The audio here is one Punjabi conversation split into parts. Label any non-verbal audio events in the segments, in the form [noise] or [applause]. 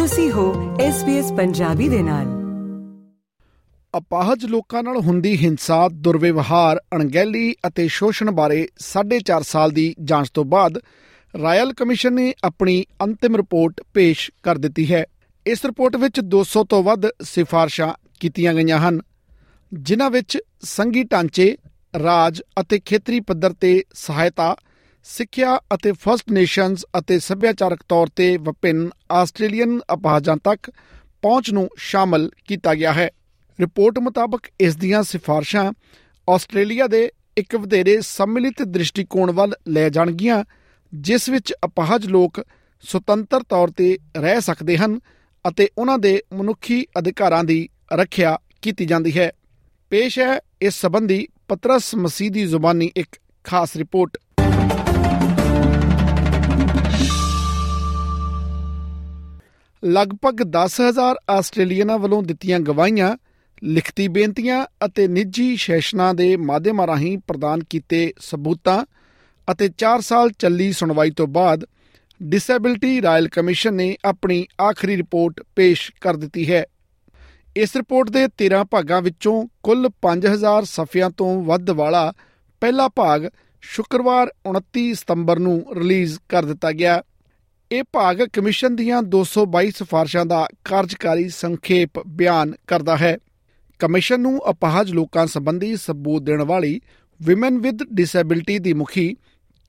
ਤੁਸੀਂ ਹੋ SBS ਪੰਜਾਬੀ ਦੇ ਨਾਲ। ਅਪਾਹਜ ਲੋਕਾਂ ਨਾਲ ਹੁੰਦੀ ਹਿੰਸਾ, ਦੁਰਵਿਵਹਾਰ, ਅਣਗਹਿਲੀ ਅਤੇ ਸ਼ੋਸ਼ਣ ਬਾਰੇ 4.5 ਸਾਲ ਦੀ ਜਾਂਚ ਤੋਂ ਬਾਅਦ ਰਾਇਲ ਕਮਿਸ਼ਨ ਨੇ ਆਪਣੀ ਅੰਤਿਮ ਰਿਪੋਰਟ ਪੇਸ਼ ਕਰ ਦਿੱਤੀ ਹੈ। ਇਸ ਰਿਪੋਰਟ ਵਿੱਚ 200 ਤੋਂ ਵੱਧ ਸਿਫਾਰਸ਼ਾਂ ਕੀਤੀਆਂ ਗਈਆਂ ਹਨ, ਜਿਨ੍ਹਾਂ ਵਿੱਚ ਸੰਘੀ ਢਾਂਚੇ, ਰਾਜ ਅਤੇ ਖੇਤਰੀ ਪੱਧਰ ਤੇ ਸਹਾਇਤਾ ਸਿੱਖਿਆ ਅਤੇ ਫਰਸਟ ਨੇਸ਼ਨਸ ਅਤੇ ਸੱਭਿਆਚਾਰਕ ਤੌਰ ਤੇ ਵਿਭਿੰਨ ਆਸਟ੍ਰੇਲੀਅਨ ਅਪਾਹਜਾਂ ਤੱਕ ਪਹੁੰਚ ਨੂੰ ਸ਼ਾਮਲ ਕੀਤਾ ਗਿਆ ਹੈ। ਰਿਪੋਰਟ ਮੁਤਾਬਕ ਇਸ ਦੀਆਂ ਸਿਫਾਰਸ਼ਾਂ ਆਸਟ੍ਰੇਲੀਆ ਦੇ ਇੱਕ ਵਧੇਰੇ ਸੰਮਿਲਿਤ ਦ੍ਰਿਸ਼ਟੀਕੋਣ ਵੱਲ ਲੈ ਜਾਣਗੀਆਂ, ਜਿਸ ਵਿੱਚ ਅਪਾਹਜ ਲੋਕ ਸੁਤੰਤਰ ਤੌਰ ਤੇ ਰਹਿ ਸਕਦੇ ਹਨ ਅਤੇ ਉਹਨਾਂ ਦੇ ਮਨੁੱਖੀ ਅਧਿਕਾਰਾਂ ਦੀ ਰੱਖਿਆ ਕੀਤੀ ਜਾਂਦੀ ਹੈ। ਪੇਸ਼ ਹੈ ਇਸ ਸੰਬੰਧੀ ਪਤਰਸ ਮਸੀਹ ਦੀ ਜ਼ੁਬਾਨੀ ਇੱਕ ਖਾਸ ਰਿਪੋਰਟ। ਲਗਭਗ 10000 ਆਸਟ੍ਰੇਲੀਅਨਾਂ ਵੱਲੋਂ ਦਿੱਤੀਆਂ ਗਵਾਹੀਆਂ, ਲਿਖਤੀ ਬੇਨਤੀਆਂ ਅਤੇ ਨਿੱਜੀ ਸੈਸ਼ਨਾਂ ਦੇ ਮਾਧਿਅਮਾਂ ਰਾਹੀਂ ਪ੍ਰਦਾਨ ਕੀਤੇ ਸਬੂਤਾਂ ਅਤੇ 4 ਸਾਲ ਚੱਲੀ ਸੁਣਵਾਈ ਤੋਂ ਬਾਅਦ ਡਿਸੇਬਿਲਟੀ ਰਾਇਲ ਕਮਿਸ਼ਨ ਨੇ ਆਪਣੀ ਆਖਰੀ ਰਿਪੋਰਟ ਪੇਸ਼ ਕਰ ਦਿੱਤੀ ਹੈ। ਇਸ ਰਿਪੋਰਟ ਦੇ 13 ਭਾਗਾਂ ਵਿੱਚੋਂ ਕੁੱਲ 5000 ਸਫ਼ਿਆਂ ਤੋਂ ਵੱਧ ਵਾਲਾ ਪਹਿਲਾ ਭਾਗ ਸ਼ੁੱਕਰਵਾਰ 29 ਸਤੰਬਰ ਨੂੰ ਰਿਲੀਜ਼ ਕਰ ਦਿੱਤਾ ਗਿਆ ਇਹ ਭਾਗ ਕਮਿਸ਼ਨ ਦੀਆਂ 222 ਸਿਫਾਰਸ਼ਾਂ ਦਾ ਕਾਰਜਕਾਰੀ ਸੰਖੇਪ ਬਿਆਨ ਕਰਦਾ ਹੈ ਕਮਿਸ਼ਨ ਨੂੰ ਅਪਾਹਜ ਲੋਕਾਂ ਸੰਬੰਧੀ ਸਬੂਤ ਦੇਣ ਵਾਲੀ ਵਿਮਨ ਵਿਦ ਡਿਸੇਬਿਲਟੀ ਦੀ ਮੁਖੀ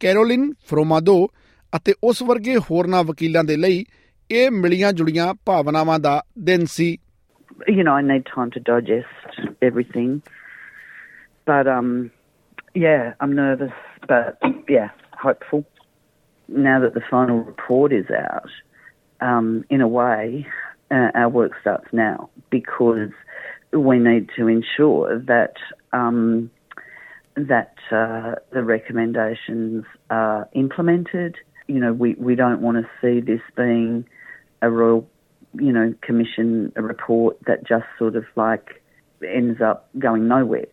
ਕੈਰੋਲਿਨ ਫਰੋਮਾਦੋ ਅਤੇ ਉਸ ਵਰਗੇ ਹੋਰਨਾਂ ਵਕੀਲਾਂ ਦੇ ਲਈ ਇਹ ਮਿਲੀਆਂ ਜੁੜੀਆਂ ਭਾਵਨਾਵਾਂ ਦਾ ਦਿਨ ਸੀ you know, I need time to digest everything. But um, yeah, I'm nervous, but yeah, hopeful. Now that the final report is out, um, in a way, uh, our work starts now because we need to ensure that um, that uh, the recommendations are implemented. You know, we, we don't want to see this being a royal you know, commission a report that just sort of like ends up going nowhere.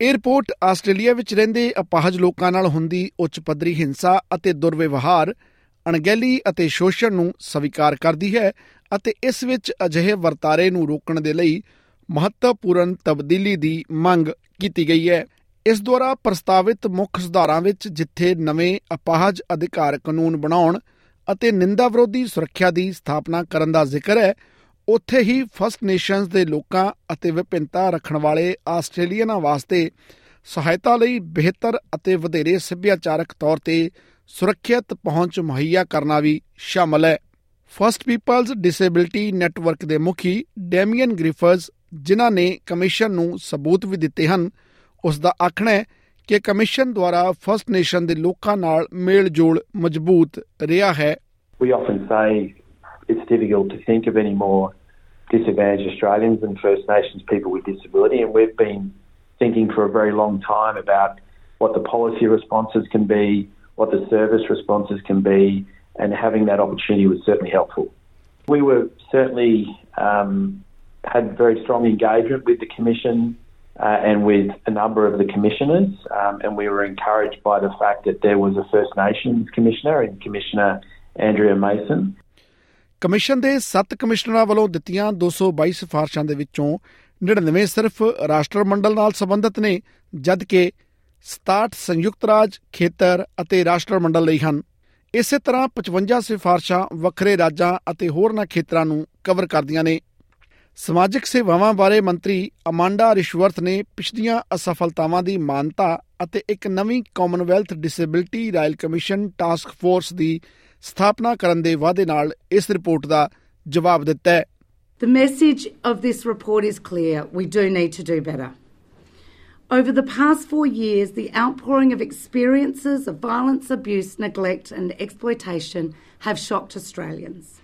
ਇਹ ਰਿਪੋਰਟ ਆਸਟ੍ਰੇਲੀਆ ਵਿੱਚ ਰਹਿੰਦੇ ਅਪਾਹਜ ਲੋਕਾਂ ਨਾਲ ਹੁੰਦੀ ਉੱਚ ਪੱਧਰੀ ਹਿੰਸਾ ਅਤੇ ਦੁਰਵਿਵਹਾਰ ਅਣਗਹਿਲੀ ਅਤੇ ਸ਼ੋਸ਼ਣ ਨੂੰ ਸਵੀਕਾਰ ਕਰਦੀ ਹੈ ਅਤੇ ਇਸ ਵਿੱਚ ਅਜਿਹੇ ਵਰਤਾਰੇ ਨੂੰ ਰੋਕਣ ਦੇ ਲਈ ਮਹੱਤਵਪੂਰਨ ਤਬਦੀਲੀ ਦੀ ਮੰਗ ਕੀਤੀ ਗਈ ਹੈ। ਇਸ ਦੁਆਰਾ ਪ੍ਰਸਤਾਵਿਤ ਮੁੱਖ ਸੁਧਾਰਾਂ ਵਿੱਚ ਜਿੱਥੇ ਨਵੇਂ ਅਪਾਹਜ ਅਧਿਕਾਰ ਕਾਨੂੰਨ ਬਣਾਉਣ ਅਤੇ ਨਿੰਦਾ ਵਿਰੋਧੀ ਸੁਰੱਖਿਆ ਦੀ ਸਥਾਪਨਾ ਕਰਨ ਦਾ ਜ਼ਿਕਰ ਹੈ ਉੱਥੇ ਹੀ ਫਸਟ ਨੇਸ਼ਨਸ ਦੇ ਲੋਕਾਂ ਅਤੇ ਵਿਭਿੰਨਤਾ ਰੱਖਣ ਵਾਲੇ ਆਸਟ੍ਰੇਲੀਅਨਾਂ ਵਾਸਤੇ ਸਹਾਇਤਾ ਲਈ ਬਿਹਤਰ ਅਤੇ ਵਧੇਰੇ ਸੱਭਿਆਚਾਰਕ ਤੌਰ ਤੇ ਸੁਰੱਖਿਅਤ ਪਹੁੰਚ ਮੁਹੱਈਆ ਕਰਨਾ ਵੀ ਸ਼ਾਮਲ ਹੈ। ਫਸਟ ਪੀਪਲਸ ਡਿਸੇਬਿਲਟੀ ਨੈਟਵਰਕ ਦੇ ਮੁਖੀ ਡੈਮੀਅਨ ਗ੍ਰਿਫਰਸ ਜਿਨ੍ਹਾਂ ਨੇ ਕਮਿਸ਼ਨ ਨੂੰ ਸਬੂਤ ਵੀ ਦਿੱਤੇ ਹਨ, ਉਸ ਦਾ ਆਖਣਾ ਹੈ ਕਿ ਕਮਿਸ਼ਨ ਦੁਆਰਾ ਫਸਟ ਨੇਸ਼ਨ ਦੇ ਲੋਕਾਂ ਨਾਲ ਮੇਲ ਜੋਲ ਮਜ਼ਬੂਤ ਰਿਹਾ ਹੈ। We often say it's difficult to think of any more disadvantaged Australians and First Nations people with disability, and we've been thinking for a very long time about what the policy responses can be, what the service responses can be, and having that opportunity was certainly helpful. We were certainly um, had very strong engagement with the Commission uh, and with a number of the commissioners, um, and we were encouraged by the fact that there was a First Nations commissioner and Commissioner Andrea Mason. Commission ਦੇ 7 ਕਮਿਸ਼ਨਰਾਂ ਵੱਲੋਂ ਦਿੱਤੀਆਂ 222 ਸਿਫਾਰਸ਼ਾਂ ਦੇ ਵਿੱਚੋਂ 99 ਸਿਰਫ ਰਾਸ਼ਟਰਮੰਡਲ ਨਾਲ ਸੰਬੰਧਿਤ ਨੇ ਜਦਕਿ 67 ਸੰਯੁਕਤ ਰਾਜ, ਖੇਤਰ ਅਤੇ ਰਾਸ਼ਟਰਮੰਡਲ ਲਈ ਹਨ। ਇਸੇ ਤਰ੍ਹਾਂ 55 ਸਿਫਾਰਸ਼ਾਂ ਵੱਖਰੇ ਰਾਜਾਂ ਅਤੇ ਹੋਰਨਾਂ ਖੇਤਰਾਂ ਨੂੰ ਕਵਰ ਕਰਦੀਆਂ ਨੇ। ਸਮਾਜਿਕ ਸੇਵਾਵਾਂ ਬਾਰੇ ਮੰਤਰੀ ਅਮਾਂਡਾ ਰਿਸ਼ਵਰਥ ਨੇ ਪਿਛਲੀਆਂ ਅਸਫਲਤਾਵਾਂ ਦੀ ਮਾਨਤਾ ਅਤੇ ਇੱਕ ਨਵੀਂ Commonwealth disability royal commission task force ਦੀ ਸਥਾਪਨਾ ਕਰਨ ਦੇ ਵਾਅਦੇ ਨਾਲ ਇਸ ਰਿਪੋਰਟ ਦਾ ਜਵਾਬ ਦਿੱਤਾ ਹੈ The message of this report is clear. We do need to do better. Over the past four years, the outpouring of experiences of violence, abuse, neglect, and exploitation have shocked Australians.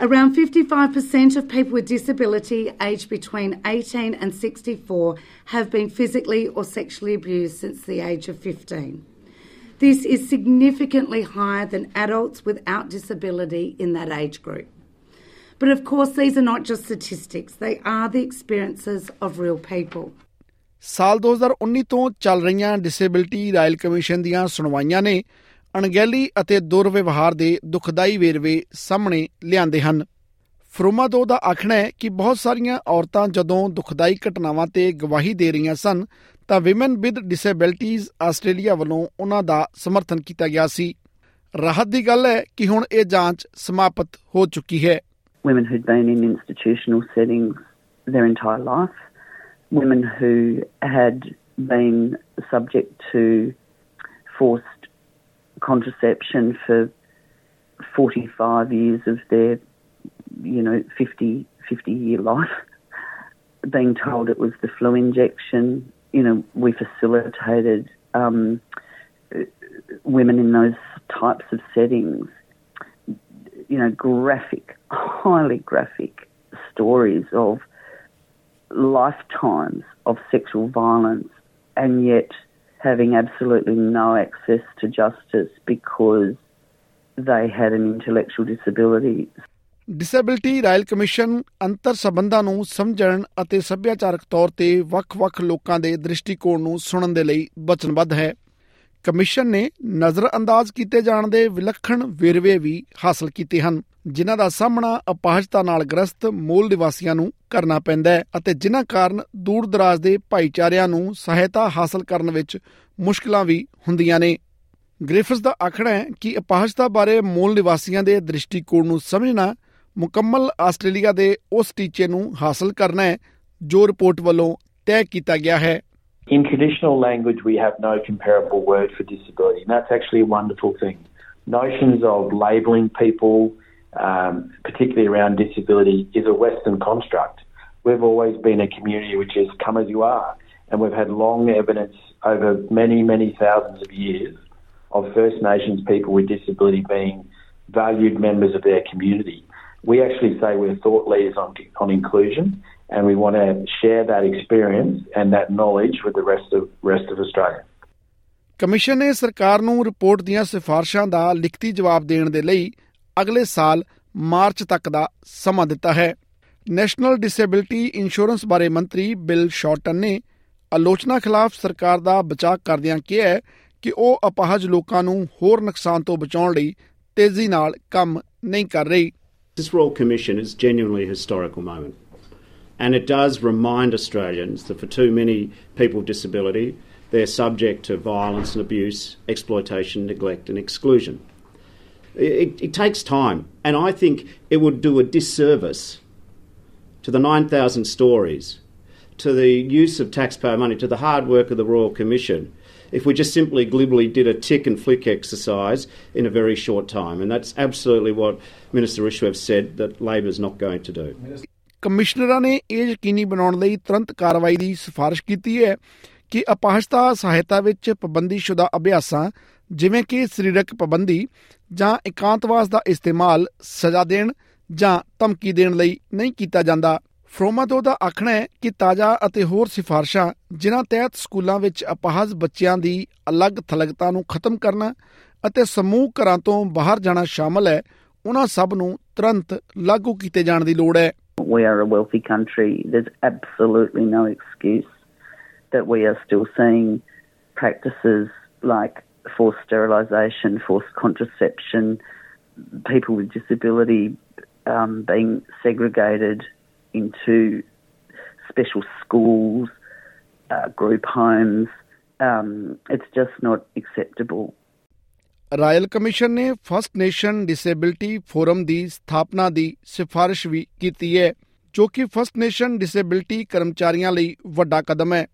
Around 55% of people with disability aged between 18 and 64 have been physically or sexually abused since the age of 15. This is significantly higher than adults without disability in that age group. But of course, these are not just statistics, they are the experiences of real people. ਸਾਲ 2019 ਤੋਂ ਚੱਲ ਰਹੀਆਂ ਡਿਸੇਬਿਲਟੀ ਰਾਇਲ ਕਮਿਸ਼ਨ ਦੀਆਂ ਸੁਣਵਾਈਆਂ ਨੇ ਅਣਗਹਿਲੀ ਅਤੇ ਦੁਰਵਿਵਹਾਰ ਦੇ ਦੁਖਦਾਈ ਵੇਰਵੇ ਸਾਹਮਣੇ ਲਿਆਂਦੇ ਹਨ ਫਰੋਮਾਦੋ ਦਾ ਆਖਣਾ ਹੈ ਕਿ ਬਹੁਤ ਸਾਰੀਆਂ ਔਰਤਾਂ ਜਦੋਂ ਦੁਖਦਾਈ ਘਟਨਾਵਾਂ ਤੇ ਗਵਾਹੀ ਦੇ ਰਹੀਆਂ ਸਨ ਤਾਂ ਵਿਮਨ ਵਿਦ ਡਿਸੇਬਿਲਟੀਜ਼ ਆਸਟ੍ਰੇਲੀਆ ਵੱਲੋਂ ਉਹਨਾਂ ਦਾ ਸਮਰਥਨ ਕੀਤਾ ਗਿਆ ਸੀ ਰਾਹਤ ਦੀ ਗੱਲ ਹੈ ਕਿ ਹੁਣ ਇਹ ਜਾਂਚ ਸਮਾਪਤ ਹੋ ਚੁੱਕੀ ਹੈ women who'd been in institutional settings their entire life, women who had been subject to forced contraception for 45 years of their, you know, 50, 50 year life, being told it was the flu injection. You know, we facilitated um, women in those types of settings you know, graphic, [laughs] highly graphic stories of lifetimes of sexual violence and yet having absolutely no access to justice because they had an intellectual disability. Disability royal commission ਅੰਤਰ ਸੰਬੰਧਾਂ ਨੂੰ ਸਮਝਣ ਅਤੇ ਸੱਭਿਆਚਾਰਕ ਤੌਰ ਤੇ ਵੱਖ-ਵੱਖ ਲੋਕਾਂ ਦੇ ਦ੍ਰਿਸ਼ਟੀਕੋਣ ਨੂੰ ਸੁਣਨ ਦੇ ਲਈ ਵਚਨਬੱਧ ਹੈ। ਕਮਿਸ਼ਨ ਨੇ ਨਜ਼ਰਅੰਦਾਜ਼ ਕੀਤੇ ਜਾਣ ਦੇ ਵਿਲੱਖਣ ਵੇਰਵੇ ਵੀ ਹਾਸਲ ਕੀਤੇ ਹਨ, ਜਿਨ੍ਹਾਂ ਦਾ ਸਾਹਮਣਾ ਅਪਾਹਜਤਾ ਨਾਲ ਗ੍ਰਸਤ ਮੂਲ ਨਿਵਾਸੀਆਂ ਨੂੰ ਕਰਨਾ ਪੈਂਦਾ ਹੈ ਅਤੇ ਜਿਨ੍ਹਾਂ ਕਾਰਨ ਦੂਰ ਦਰਾਜ਼ ਦੇ ਭਾਈਚਾਰਿਆਂ ਨੂੰ ਸਹਾਇਤਾ ਹਾਸਲ ਕਰਨ ਵਿੱਚ ਮੁਸ਼ਕਲਾਂ ਵੀ ਹੁੰਦੀਆਂ ਨੇ। ਗ੍ਰਿਫਿਥਸ ਦਾ ਆਖਣਾ ਹੈ ਕਿ ਅਪਾਹਜਤਾ ਬਾਰੇ ਮੂਲ ਨਿਵਾਸੀਆਂ ਦੇ ਦ੍ਰਿਸ਼ਟੀਕੋਣ ਨੂੰ ਸਮਝਣਾ ਮੁਕੰਮਲ ਆਸਟ੍ਰੇਲੀਆ ਦੇ ਉਸ ਟੀਚੇ ਨੂੰ ਹਾਸਲ ਕਰਨਾ ਹੈ ਜੋ ਰਿਪੋਰਟ ਵੱਲੋਂ ਤੈਅ ਕੀਤਾ ਗਿਆ ਹੈ In traditional language, we have no comparable word for disability, and that's actually a wonderful thing. Notions of labelling people, um, particularly around disability, is a Western construct. We've always been a community which has come as you are, and we've had long evidence over many, many thousands of years of First Nations people with disability being valued members of their community. We actually say we're thought leaders on, on inclusion, and we want to share that experience and that knowledge with the rest of rest of Australia. Commission ਨੇ ਸਰਕਾਰ ਨੂੰ ਰਿਪੋਰਟ ਦੀਆਂ ਸਿਫਾਰਸ਼ਾਂ ਦਾ ਲਿਖਤੀ ਜਵਾਬ ਦੇਣ ਦੇ ਲਈ ਅਗਲੇ ਸਾਲ ਮਾਰਚ ਤੱਕ ਦਾ ਸਮਾਂ ਦਿੱਤਾ ਹੈ ਨੈਸ਼ਨਲ ਡਿਸੇਬਿਲਟੀ ਇੰਸ਼ੋਰੈਂਸ ਬਾਰੇ ਮੰਤਰੀ ਬਿਲ ਸ਼ਾਰਟਨ ਨੇ ਆਲੋਚਨਾ ਖਿਲਾਫ ਸਰਕਾਰ ਦਾ ਬਚਾਅ ਕਰਦਿਆਂ ਕਿਹਾ ਹੈ ਕਿ ਉਹ ਅਪਾਹਜ ਲੋਕਾਂ ਨੂੰ ਹੋਰ ਨੁਕਸਾਨ ਤੋਂ ਬਚਾਉਣ ਲਈ ਤੇਜ਼ੀ ਨਾਲ ਕੰਮ ਨਹੀਂ ਕਰ ਰਹੀ This Royal Commission is genuinely a historical moment. And it does remind Australians that for too many people with disability, they're subject to violence and abuse, exploitation, neglect, and exclusion. It, it takes time, and I think it would do a disservice to the 9,000 stories, to the use of taxpayer money, to the hard work of the Royal Commission, if we just simply glibly did a tick and flick exercise in a very short time. And that's absolutely what Minister Rishwev said that Labor's not going to do. ਕਮਿਸ਼ਨਰਾਂ ਨੇ ਇਹ ਯਕੀਨੀ ਬਣਾਉਣ ਲਈ ਤੁਰੰਤ ਕਾਰਵਾਈ ਦੀ ਸਿਫਾਰਿਸ਼ ਕੀਤੀ ਹੈ ਕਿ ਅਪਾਹਜਤਾ ਸਹਾਇਤਾ ਵਿੱਚ ਪਾਬੰਦੀਸ਼ੁਦਾ ਅਭਿਆਸਾਂ ਜਿਵੇਂ ਕਿ ਸਰੀਰਕ ਪਾਬੰਦੀ ਜਾਂ ਇਕਾਂਤਵਾਸ ਦਾ ਇਸਤੇਮਾਲ ਸਜ਼ਾ ਦੇਣ ਜਾਂ ਧਮਕੀ ਦੇਣ ਲਈ ਨਹੀਂ ਕੀਤਾ ਜਾਂਦਾ ਫਰੋਮਾਦੋ ਦਾ ਆਖਣਾ ਹੈ ਕਿ ਤਾਜ਼ਾ ਅਤੇ ਹੋਰ ਸਿਫਾਰਸ਼ਾਂ ਜਿਨ੍ਹਾਂ ਤਹਿਤ ਸਕੂਲਾਂ ਵਿੱਚ ਅਪਾਹਜ ਬੱਚਿਆਂ ਦੀ ਅਲੱਗ ਥਲਗਤਾ ਨੂੰ ਖਤਮ ਕਰਨਾ ਅਤੇ ਸਮੂਹ ਘਰਾਂ ਤੋਂ ਬਾਹਰ ਜਾਣਾ ਸ਼ਾਮਲ ਹੈ ਉਹਨਾਂ ਸਭ ਨੂੰ ਤੁਰੰਤ ਲਾਗੂ ਕੀਤੇ ਜਾਣ ਦੀ ਲੋੜ ਹੈ We are a wealthy country. There's absolutely no excuse that we are still seeing practices like forced sterilisation, forced contraception, people with disability um, being segregated into special schools, uh, group homes. Um, it's just not acceptable. Royal commission ਨੇ ਫਸਟ ਨੇਸ਼ਨ ਡਿਸੇਬਿਲਟੀ ਫੋਰਮ ਦੀ ਸਥਾਪਨਾ ਦੀ ਸਿਫਾਰਿਸ਼ ਵੀ ਕੀਤੀ ਹੈ ਜੋ ਕਿ ਫਸਟ ਨੇਸ਼ਨ ਡਿਸੇਬਿਲਟੀ ਕਰਮਚਾਰੀਆਂ ਲਈ ਵੱਡਾ ਕਦਮ ਹੈ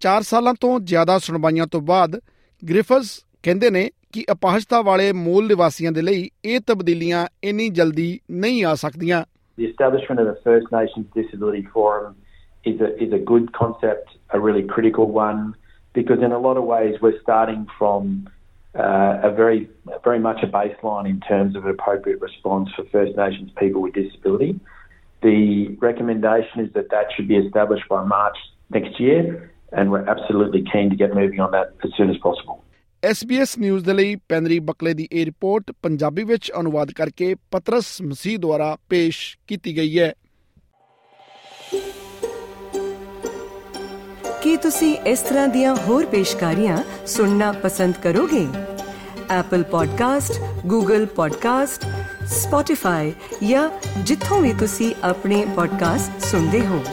4 ਸਾਲਾਂ ਤੋਂ ਜ਼ਿਆਦਾ ਸੁਣਵਾਈਆਂ ਤੋਂ ਬਾਅਦ ਗ੍ਰਿਫਸ ਕਹਿੰਦੇ ਨੇ ਕਿ ਅਪਾਹਜਤਾ ਵਾਲੇ ਮੂਲ ਨਿਵਾਸੀਆਂ ਦੇ ਲਈ ਇਹ ਤਬਦੀਲੀਆਂ ਇੰਨੀ ਜਲਦੀ ਨਹੀਂ ਆ ਸਕਦੀਆਂ The establishment of the First Nations Disability Forum is a, is a good concept, a really critical one, because in a lot of ways we're starting from uh, a very, very much a baseline in terms of an appropriate response for First Nations people with disability. The recommendation is that that should be established by March next year, and we're absolutely keen to get moving on that as soon as possible. SBS news ਦੇ ਲਈ ਪੈਨਰੀ ਬਕਲੇ ਦੀ ਇਹ ਰਿਪੋਰਟ ਪੰਜਾਬੀ ਵਿੱਚ ਅਨੁਵਾਦ ਕਰਕੇ ਪਤਰਸ ਮਸੀਹ ਦੁਆਰਾ ਪੇਸ਼ ਕੀਤੀ ਗਈ ਹੈ। ਕੀ ਤੁਸੀਂ ਇਸ ਤਰ੍ਹਾਂ ਦੀਆਂ ਹੋਰ ਪੇਸ਼ਕਾਰੀਆਂ ਸੁਣਨਾ ਪਸੰਦ ਕਰੋਗੇ? Apple podcast Google podcast Spotify ਜਾਂ ਜਿੱਥੋਂ ਵੀ ਤੁਸੀਂ ਆਪਣੇ ਪੋਡਕਾਸਟ ਸੁਣਦੇ ਹੋ।